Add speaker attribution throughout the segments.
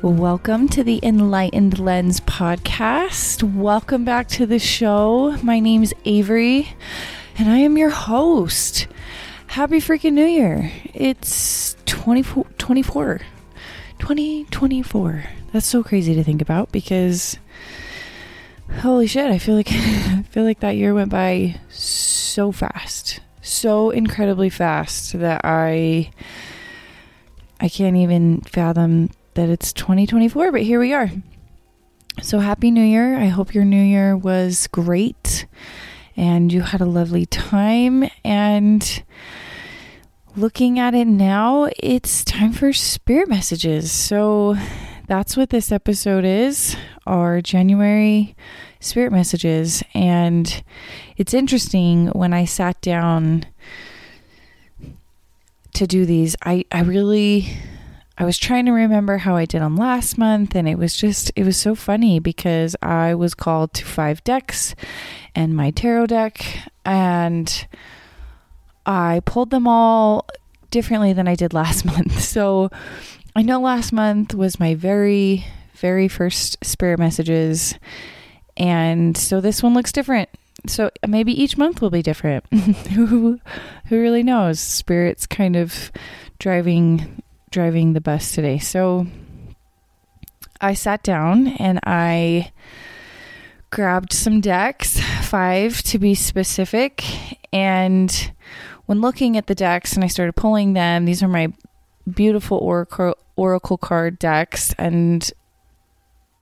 Speaker 1: Welcome to the Enlightened Lens podcast. Welcome back to the show. My name's Averie, and I am your host. Happy freaking New Year! It's 24, 24, 2024. That's so crazy to think about because holy shit, I feel like I feel like that year went by so fast. So incredibly fast that I I can't even fathom that it's 2024, but here we are. So happy new year. I hope your new year was great and you had a lovely time and looking at it now, it's time for spirit messages. So that's what this episode is, our January spirit messages and it's interesting when I sat down to do these, I I really I was trying to remember how I did them last month, and it was just, it was so funny because I was called to five decks and my tarot deck, and I pulled them all differently than I did last month. So I know last month was my very, very first spirit messages, and so this one looks different. So maybe each month will be different. who, who really knows? Spirit's kind of driving driving the bus today. So I sat down and I grabbed some decks, five to be specific. And when looking at the decks and I started pulling them, these are my beautiful oracle oracle card decks and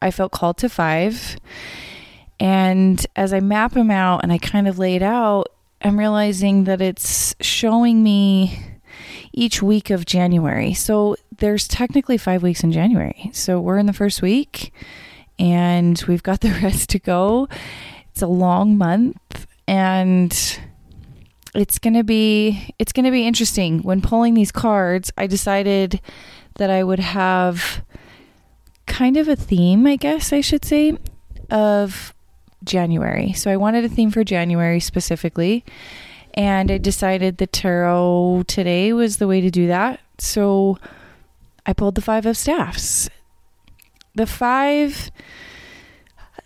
Speaker 1: I felt called to five. And as I map them out and I kind of lay it out, I'm realizing that it's showing me each week of January. So there's technically five weeks in January. So we're in the first week and we've got the rest to go. It's a long month and it's going to be it's going to be interesting when pulling these cards i decided that i would have kind of a theme i guess i should say of january so i wanted a theme for january specifically and I decided the tarot today was the way to do that. So I pulled the five of staffs. The five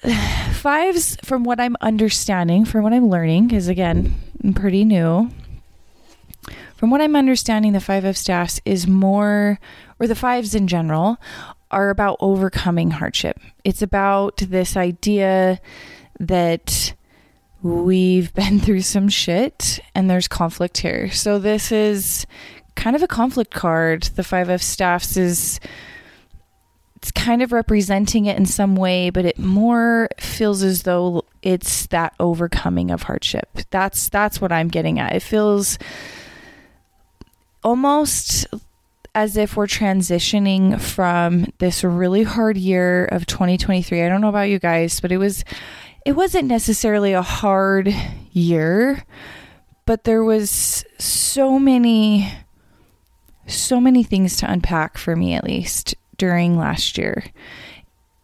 Speaker 1: fives from what I'm understanding, from what I'm learning, because again, I'm pretty new. From what I'm understanding, the five of staffs is more, or the fives in general, are about overcoming hardship. It's about this idea that we've been through some shit and there's conflict here. So this is kind of a conflict card. The 5 of staffs is it's kind of representing it in some way, but it more feels as though it's that overcoming of hardship. That's that's what I'm getting at. It feels almost as if we're transitioning from this really hard year of 2023. I don't know about you guys, but it was it wasn't necessarily a hard year, but there was so many so many things to unpack for me at least during last year.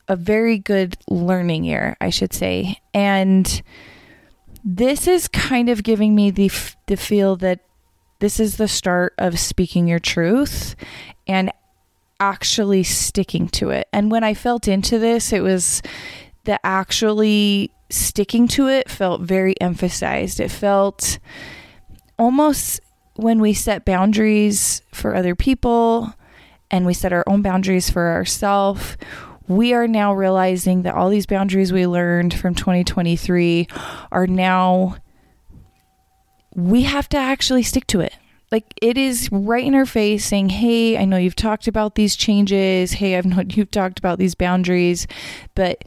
Speaker 1: A very good learning year, I should say. And this is kind of giving me the the feel that this is the start of speaking your truth and actually sticking to it. And when I felt into this, it was the actually sticking to it felt very emphasized. It felt almost when we set boundaries for other people and we set our own boundaries for ourselves, we are now realizing that all these boundaries we learned from 2023 are now, we have to actually stick to it. Like it is right in our face saying, Hey, I know you've talked about these changes. Hey, I've known you've talked about these boundaries, but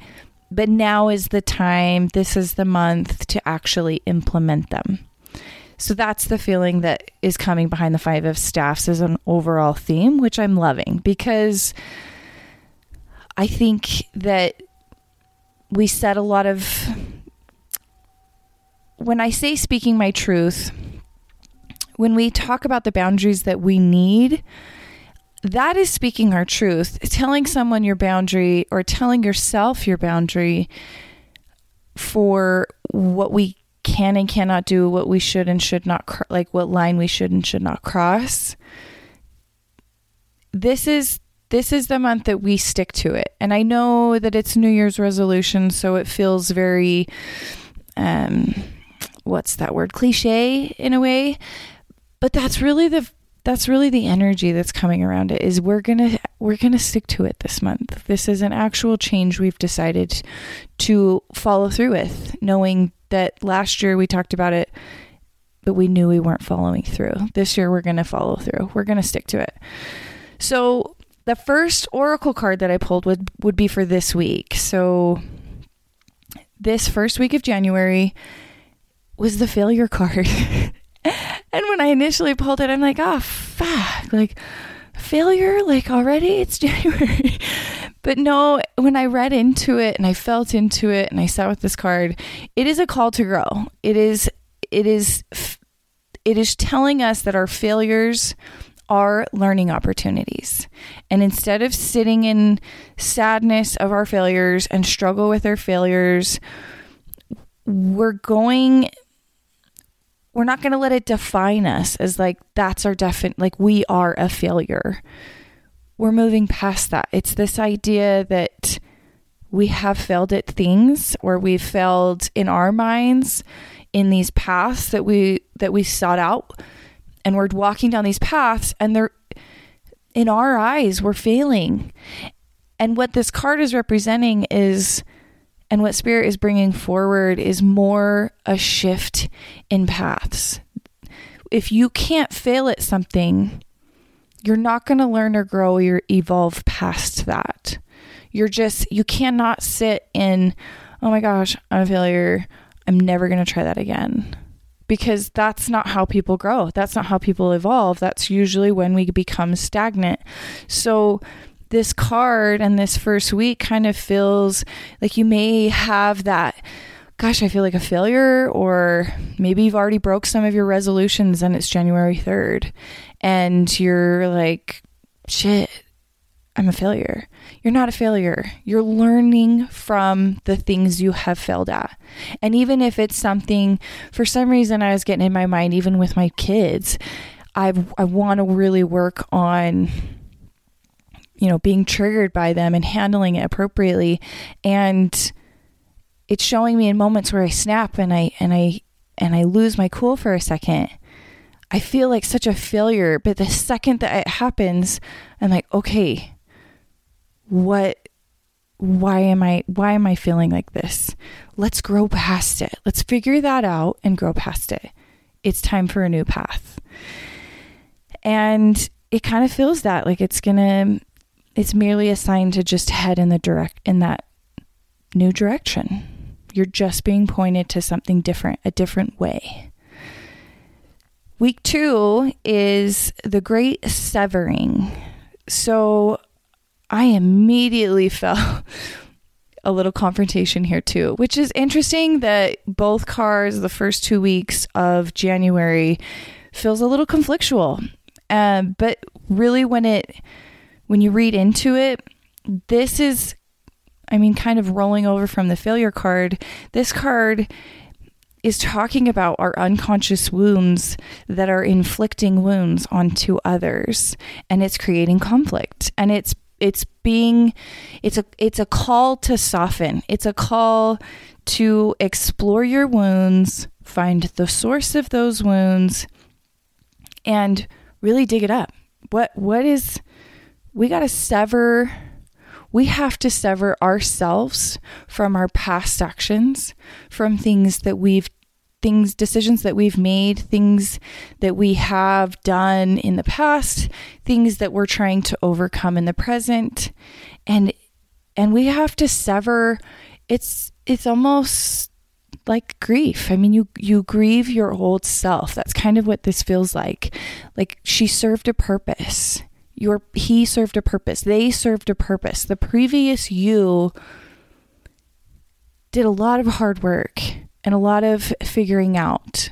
Speaker 1: but now is the time, this is the month to actually implement them. So that's the feeling that is coming behind the five of staffs as an overall theme, which I'm loving because I think that we set a lot of. When I say speaking my truth, when we talk about the boundaries that we need, that is speaking our truth. Telling someone your boundary or telling yourself your boundary for what we can and cannot do, what we should and should not, cr- like what line we should and should not cross. This is this is the month that we stick to it. And I know that it's New Year's resolution, so it feels very um what's that word cliche in a way but that's really the that's really the energy that's coming around it is we're going to we're going to stick to it this month. This is an actual change we've decided to follow through with, knowing that last year we talked about it but we knew we weren't following through. This year we're going to follow through. We're going to stick to it. So the first oracle card that I pulled would would be for this week. So this first week of January was the failure card. And when I initially pulled it, I'm like, oh, fuck. Like, failure? Like, already? It's January. but no, when I read into it and I felt into it and I sat with this card, it is a call to grow. It is, it is, it is telling us that our failures are learning opportunities. And instead of sitting in sadness of our failures and struggle with our failures, we're going we're not going to let it define us as like that's our definite like we are a failure. We're moving past that. It's this idea that we have failed at things or we've failed in our minds in these paths that we that we sought out and we're walking down these paths and they're in our eyes we're failing. And what this card is representing is and what Spirit is bringing forward is more a shift in paths. If you can't fail at something, you're not going to learn or grow or evolve past that. You're just, you cannot sit in, oh my gosh, I'm a failure. I'm never going to try that again. Because that's not how people grow. That's not how people evolve. That's usually when we become stagnant. So, this card and this first week kind of feels like you may have that gosh, I feel like a failure, or maybe you've already broke some of your resolutions and it's January 3rd, and you're like, shit, I'm a failure. You're not a failure. You're learning from the things you have failed at. And even if it's something, for some reason, I was getting in my mind, even with my kids, I've, I want to really work on you know, being triggered by them and handling it appropriately. And it's showing me in moments where I snap and I and I and I lose my cool for a second. I feel like such a failure, but the second that it happens, I'm like, okay, what why am I why am I feeling like this? Let's grow past it. Let's figure that out and grow past it. It's time for a new path. And it kind of feels that like it's going to it's merely a sign to just head in the direct in that new direction. You're just being pointed to something different, a different way. Week 2 is the great severing. So I immediately felt a little confrontation here too, which is interesting that both cars the first 2 weeks of January feels a little conflictual. Um, but really when it when you read into it, this is, I mean, kind of rolling over from the failure card. This card is talking about our unconscious wounds that are inflicting wounds onto others and it's creating conflict. And it's it's being it's a it's a call to soften. It's a call to explore your wounds find the source of those wounds and really dig it up. What what is we got to sever we have to sever ourselves from our past actions, from things that we've things decisions that we've made, things that we have done in the past, things that we're trying to overcome in the present. And and we have to sever it's it's almost like grief. I mean, you you grieve your old self. That's kind of what this feels like. Like she served a purpose your he served a purpose. They served a purpose. The previous you did a lot of hard work and a lot of figuring out,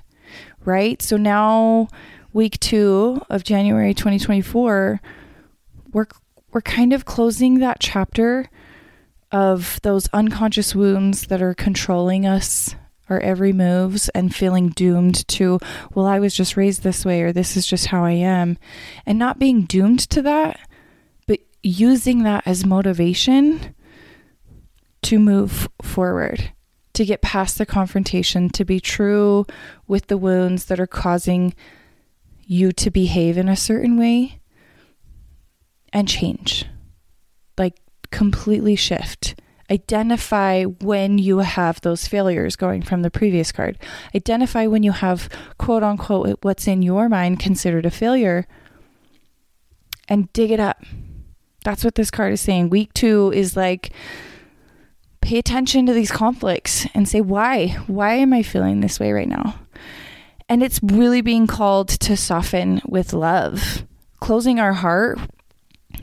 Speaker 1: right? So now week 2 of January 2024, we're we're kind of closing that chapter of those unconscious wounds that are controlling us our every moves and feeling doomed to, well, I was just raised this way or this is just how I am, and not being doomed to that, but using that as motivation to move forward, to get past the confrontation, to be true with the wounds that are causing you to behave in a certain way and change. Like completely shift. Identify when you have those failures going from the previous card. Identify when you have, quote unquote, what's in your mind considered a failure and dig it up. That's what this card is saying. Week two is like, pay attention to these conflicts and say, why? Why am I feeling this way right now? And it's really being called to soften with love, closing our heart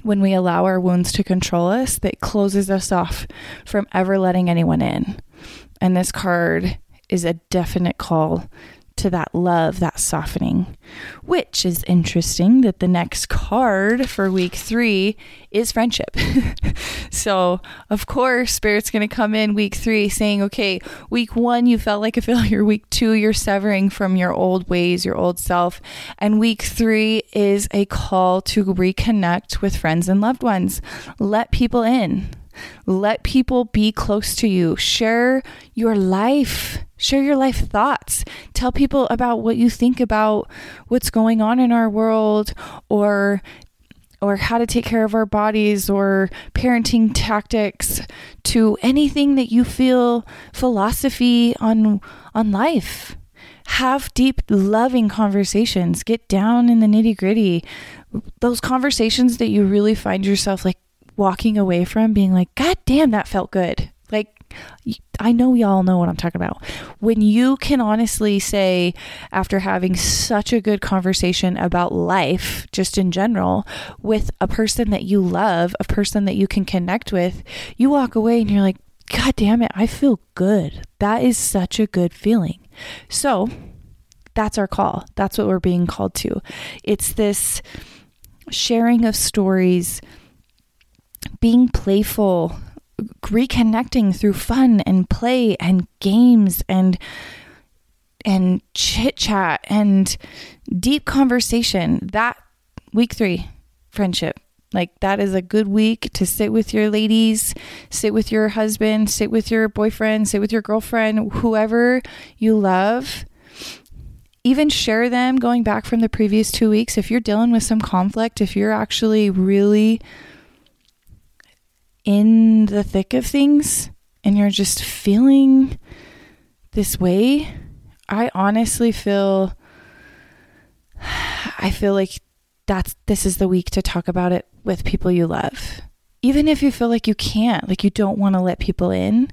Speaker 1: when we allow our wounds to control us, that closes us off from ever letting anyone in. And this card is a definite call to that love, that softening, which is interesting that the next card for week three is friendship. so, of course, Spirit's going to come in week three saying, okay, week one, you felt like a failure. Week two, you're severing from your old ways, your old self. And week three is a call to reconnect with friends and loved ones. Let people in. Let people be close to you. Share your life Share your life thoughts. Tell people about what you think about what's going on in our world or or how to take care of our bodies or parenting tactics to anything that you feel philosophy on on life. Have deep loving conversations. Get down in the nitty-gritty. Those conversations that you really find yourself like walking away from being like god damn that felt good. Like I know y'all know what I'm talking about. When you can honestly say, after having such a good conversation about life, just in general, with a person that you love, a person that you can connect with, you walk away and you're like, God damn it, I feel good. That is such a good feeling. So that's our call. That's what we're being called to. It's this sharing of stories, being playful, reconnecting through fun and play and games and and chit chat and deep conversation. That week 3 friendship. Like that is a good week to sit with your ladies, sit with your husband, sit with your boyfriend, sit with your girlfriend, whoever you love. Even share them going back from the previous 2 weeks if you're dealing with some conflict, if you're actually really in the thick of things and you're just feeling this way, I honestly feel I feel like that's this is the week to talk about it with people you love. Even if you feel like you can't, like you don't want to let people in,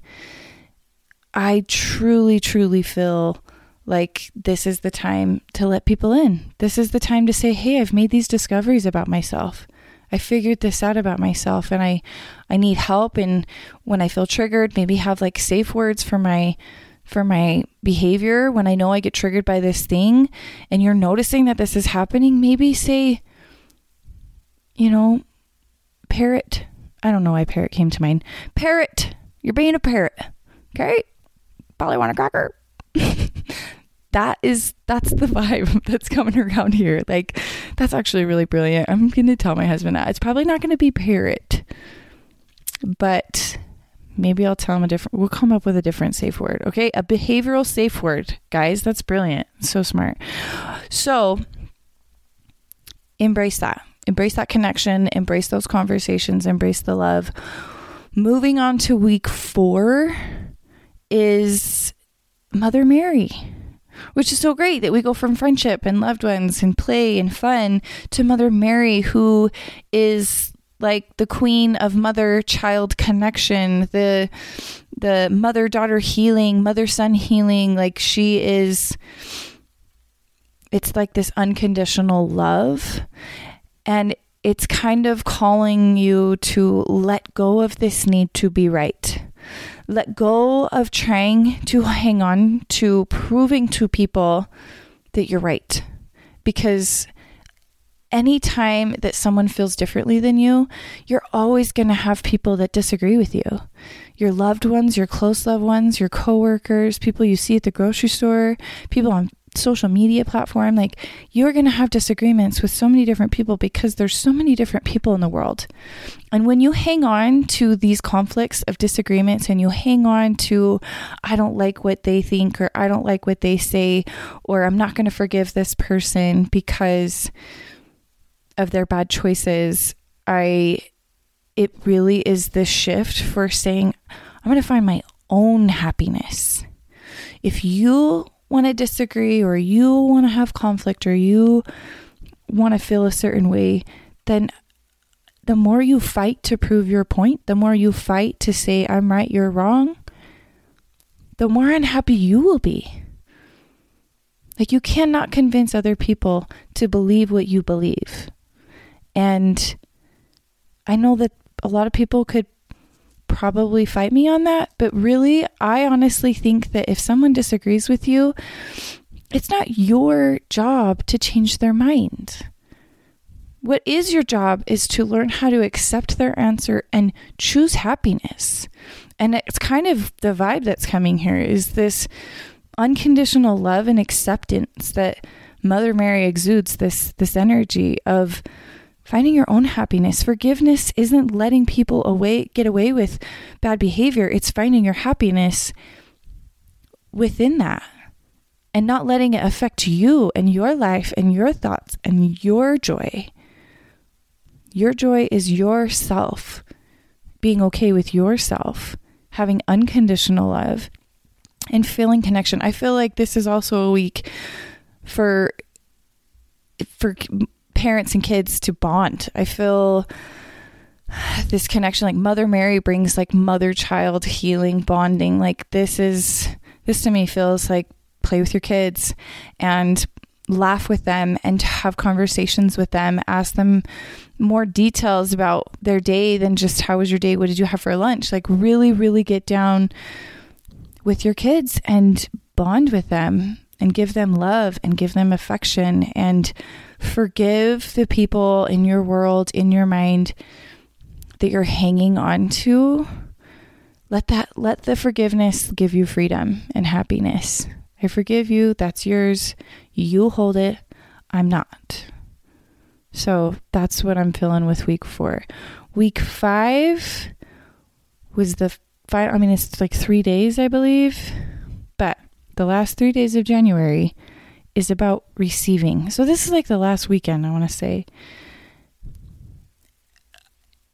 Speaker 1: I truly truly feel like this is the time to let people in. This is the time to say, "Hey, I've made these discoveries about myself. I figured this out about myself and I I need help and when I feel triggered, maybe have like safe words for my for my behavior when I know I get triggered by this thing and you're noticing that this is happening, maybe say you know, parrot. I don't know why parrot came to mind. Parrot, you're being a parrot. Okay? Probably want a cracker. that is that's the vibe that's coming around here. Like that's actually really brilliant. I'm going to tell my husband that. It's probably not going to be parrot. But maybe I'll tell him a different we'll come up with a different safe word. Okay? A behavioral safe word. Guys, that's brilliant. So smart. So embrace that. Embrace that connection, embrace those conversations, embrace the love. Moving on to week 4 is Mother Mary which is so great that we go from friendship and loved ones and play and fun to Mother Mary, who is like the queen of mother child connection, the the mother daughter healing, mother son healing. Like she is, it's like this unconditional love. And it's kind of calling you to let go of this need to be right let go of trying to hang on to proving to people that you're right. Because anytime that someone feels differently than you, you're always going to have people that disagree with you. Your loved ones, your close loved ones, your coworkers, people you see at the grocery store, people on social media platform, like you're going to have disagreements with so many different people because there's so many different people in the world. And when you hang on to these conflicts of disagreements and you hang on to, I don't like what they think or I don't like what they say, or I'm not going to forgive this person because of their bad choices, I, it really is this shift for saying, I'm going to find my own happiness. If you want to disagree or you want to have conflict or you want to feel a certain way, then the more you fight to prove your point, the more you fight to say, I'm right, you're wrong, the more unhappy you will be. Like, you cannot convince other people to believe what you believe. And I know that a lot of people could probably fight me on that. But really, I honestly think that if someone disagrees with you, it's not your job to change their mind. What is your job is to learn how to accept their answer and choose happiness. And it's kind of the vibe that's coming here is this unconditional love and acceptance that Mother Mary exudes this this energy of finding your own happiness. Forgiveness isn't letting people away get away with bad behavior. It's finding your happiness within that and not letting it affect you and your life and your thoughts and your joy. Your joy is yourself being okay with yourself, having unconditional love and feeling connection. I feel like this is also a week for for parents and kids to bond. I feel this connection like Mother Mary brings like mother child healing bonding. Like this is this to me feels like play with your kids and laugh with them and have conversations with them, ask them more details about their day than just how was your day? What did you have for lunch? Like really really get down with your kids and bond with them and give them love and give them affection and forgive the people in your world, in your mind that you're hanging on to. Let that let the forgiveness give you freedom and happiness. I forgive you, that's yours. You hold it. I'm not. So that's what I'm feeling with week 4. Week 5 was the I mean it's like 3 days I believe. But the last 3 days of January is about receiving. So this is like the last weekend, I want to say.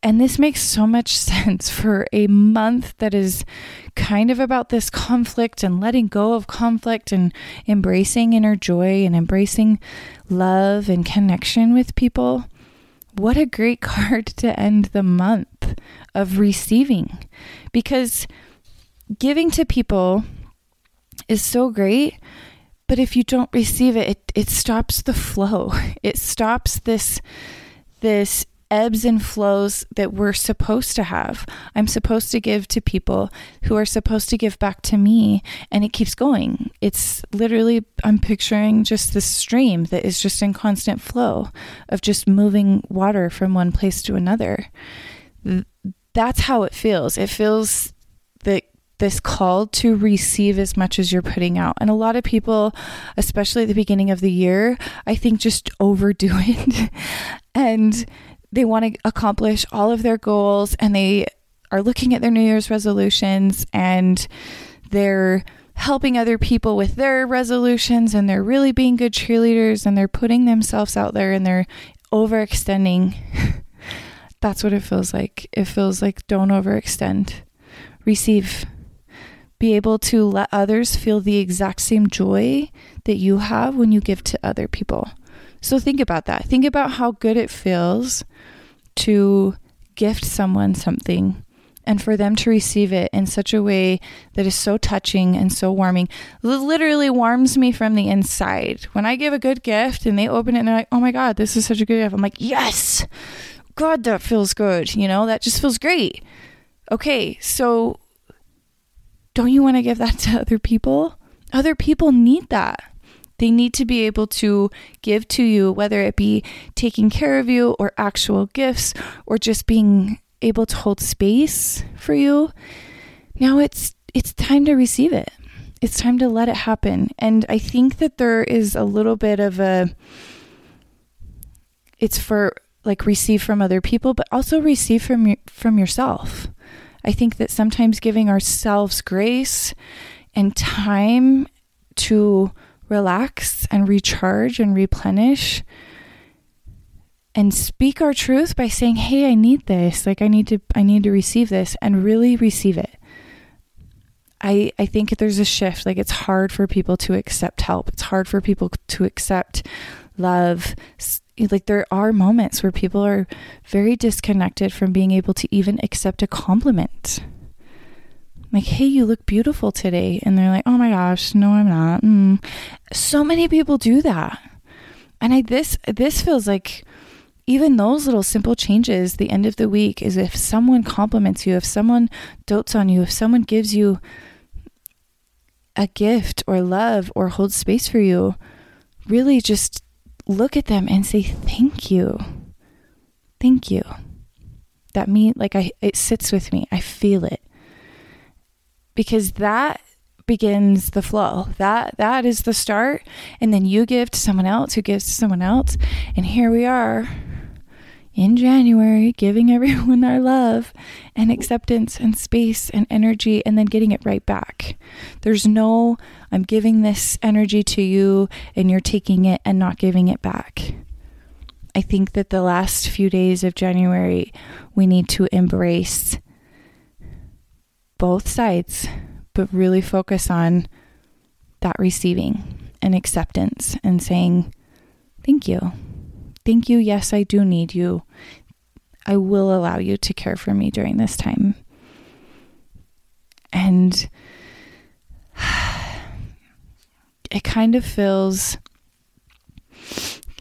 Speaker 1: And this makes so much sense for a month that is kind of about this conflict and letting go of conflict and embracing inner joy and embracing love and connection with people. What a great card to end the month of receiving because giving to people is so great but if you don't receive it, it, it stops the flow. It stops this this ebbs and flows that we're supposed to have. I'm supposed to give to people who are supposed to give back to me, and it keeps going. It's literally, I'm picturing just this stream that is just in constant flow of just moving water from one place to another. That's how it feels. It feels that this call to receive as much as you're putting out. And a lot of people, especially at the beginning of the year, I think just overdo it and they want to accomplish all of their goals and they are looking at their New Year's resolutions and they're helping other people with their resolutions and they're really being good cheerleaders and they're putting themselves out there and they're overextending. That's what it feels like. It feels like don't overextend. Receive be able to let others feel the exact same joy that you have when you give to other people. So think about that. Think about how good it feels to gift someone something and for them to receive it in such a way that is so touching and so warming. It literally warms me from the inside. When I give a good gift and they open it and they're like, oh my God, this is such a good gift. I'm like, yes, God, that feels good. You know, that just feels great. Okay, so don't you want to give that to other people? Other people need that. They need to be able to give to you, whether it be taking care of you or actual gifts or just being able to hold space for you. Now it's it's time to receive it. it's time to let it happen. And I think that there is a little bit of a it's for like receive from other people, but also receive from from yourself. I think that sometimes giving ourselves grace and time to relax and recharge and replenish and speak our truth by saying, "Hey, I need this. Like I need to I need to receive this and really receive it." I I think there's a shift like it's hard for people to accept help. It's hard for people to accept love. Like there are moments where people are very disconnected from being able to even accept a compliment. Like, hey, you look beautiful today. And they're like, oh my gosh, no, I'm not. Mm. So many people do that. And I this this feels like even those little simple changes the end of the week is if someone compliments you if someone dotes on you if someone gives you a gift or love or holds space for you really just look at them and say thank you. Thank you. That mean like i it sits with me. I feel it. Because that begins the flow. That that is the start. And then you give to someone else who gives to someone else. And here we are in January giving everyone our love and acceptance and space and energy and then getting it right back. There's no I'm giving this energy to you and you're taking it and not giving it back. I think that the last few days of January we need to embrace both sides but really focus on that receiving and acceptance and saying, Thank you. Thank you. Yes, I do need you. I will allow you to care for me during this time. And it kind of feels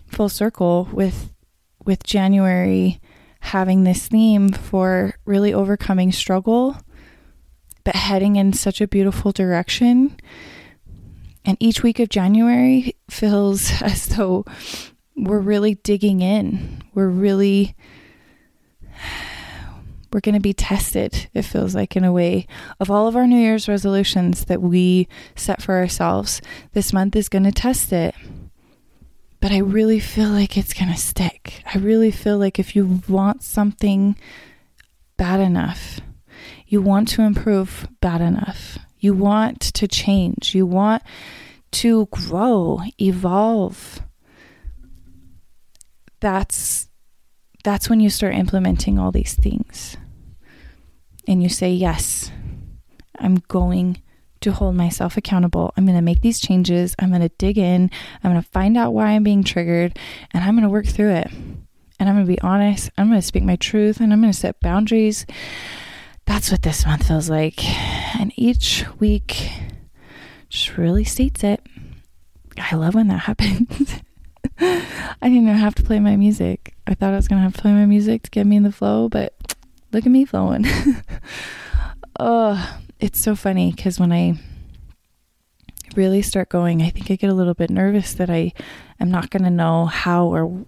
Speaker 1: full circle with with January having this theme for really overcoming struggle but heading in such a beautiful direction. And each week of January feels as though we're really digging in. We're really we're going to be tested, it feels like, in a way, of all of our New Year's resolutions that we set for ourselves. This month is going to test it. But I really feel like it's going to stick. I really feel like if you want something bad enough, you want to improve bad enough. You want to change. You want to grow, evolve. That's that's when you start implementing all these things. And you say, "Yes, I'm going to hold myself accountable. I'm going to make these changes. I'm going to dig in. I'm going to find out why I'm being triggered, and I'm going to work through it. And I'm going to be honest. I'm going to speak my truth, and I'm going to set boundaries that's what this month feels like. And each week just really states it. I love when that happens. I didn't have to play my music. I thought I was going to have to play my music to get me in the flow, but look at me flowing. oh, it's so funny because when I really start going, I think I get a little bit nervous that I am not going to know how or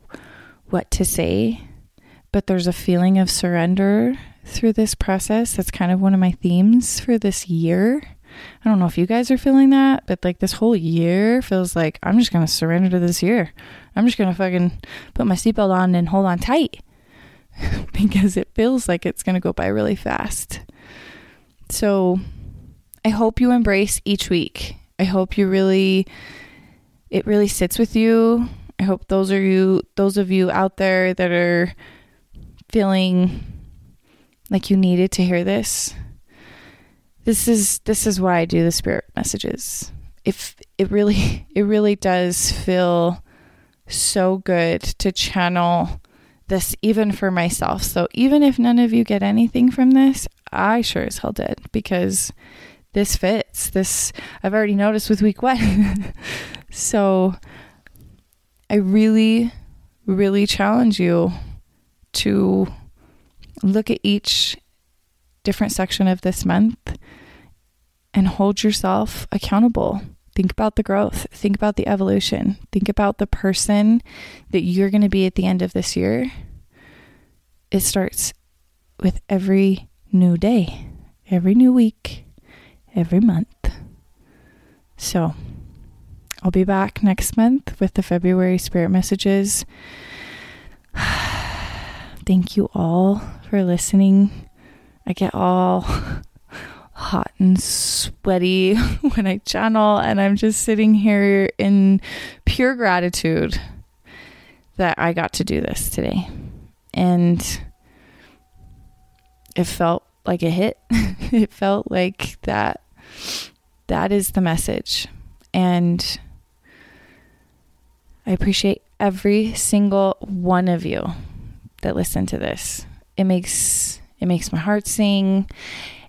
Speaker 1: what to say. But there's a feeling of surrender through this process. That's kind of one of my themes for this year. I don't know if you guys are feeling that, but like this whole year feels like I'm just going to surrender to this year. I'm just going to fucking put my seatbelt on and hold on tight because it feels like it's going to go by really fast. So I hope you embrace each week. I hope you really, it really sits with you. I hope those are you, those of you out there that are feeling like you needed to hear this this is this is why I do the spirit messages. If it really it really does feel so good to channel this even for myself. So even if none of you get anything from this I sure as hell did because this fits. This I've already noticed with week 1 so I really really challenge you to look at each different section of this month and hold yourself accountable. Think about the growth, think about the evolution, think about the person that you're going to be at the end of this year. It starts with every new day, every new week, every month. So I'll be back next month with the February spirit messages. Thank you all for listening. I get all hot and sweaty when I channel, and I'm just sitting here in pure gratitude that I got to do this today. And it felt like a hit. it felt like that that is the message. And I appreciate every single one of you that listen to this. It makes it makes my heart sing.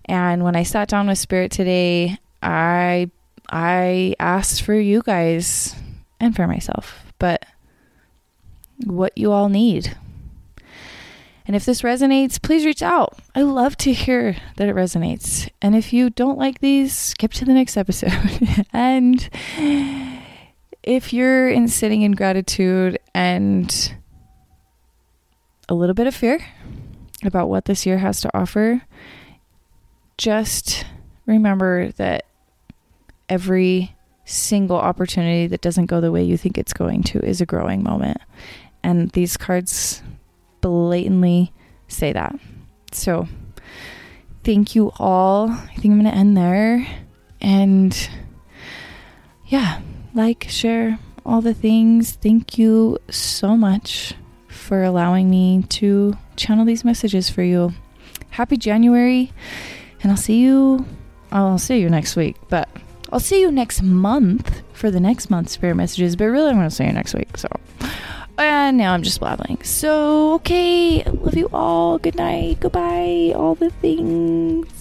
Speaker 1: And when I sat down with Spirit today, I I asked for you guys and for myself, but what you all need. And if this resonates, please reach out. I love to hear that it resonates. And if you don't like these, skip to the next episode. and if you're in sitting in gratitude and a little bit of fear about what this year has to offer, just remember that every single opportunity that doesn't go the way you think it's going to is a growing moment. And these cards blatantly say that. So, thank you all. I think I'm going to end there. And yeah, like, share all the things. Thank you so much for allowing me to channel these messages for you. Happy January, and I'll see you. I'll see you next week, but I'll see you next month for the next month's spirit messages. But really, I'm going to see you next week. So, and now I'm just blabbling. So, okay, love you all. Good night. Goodbye. All the things.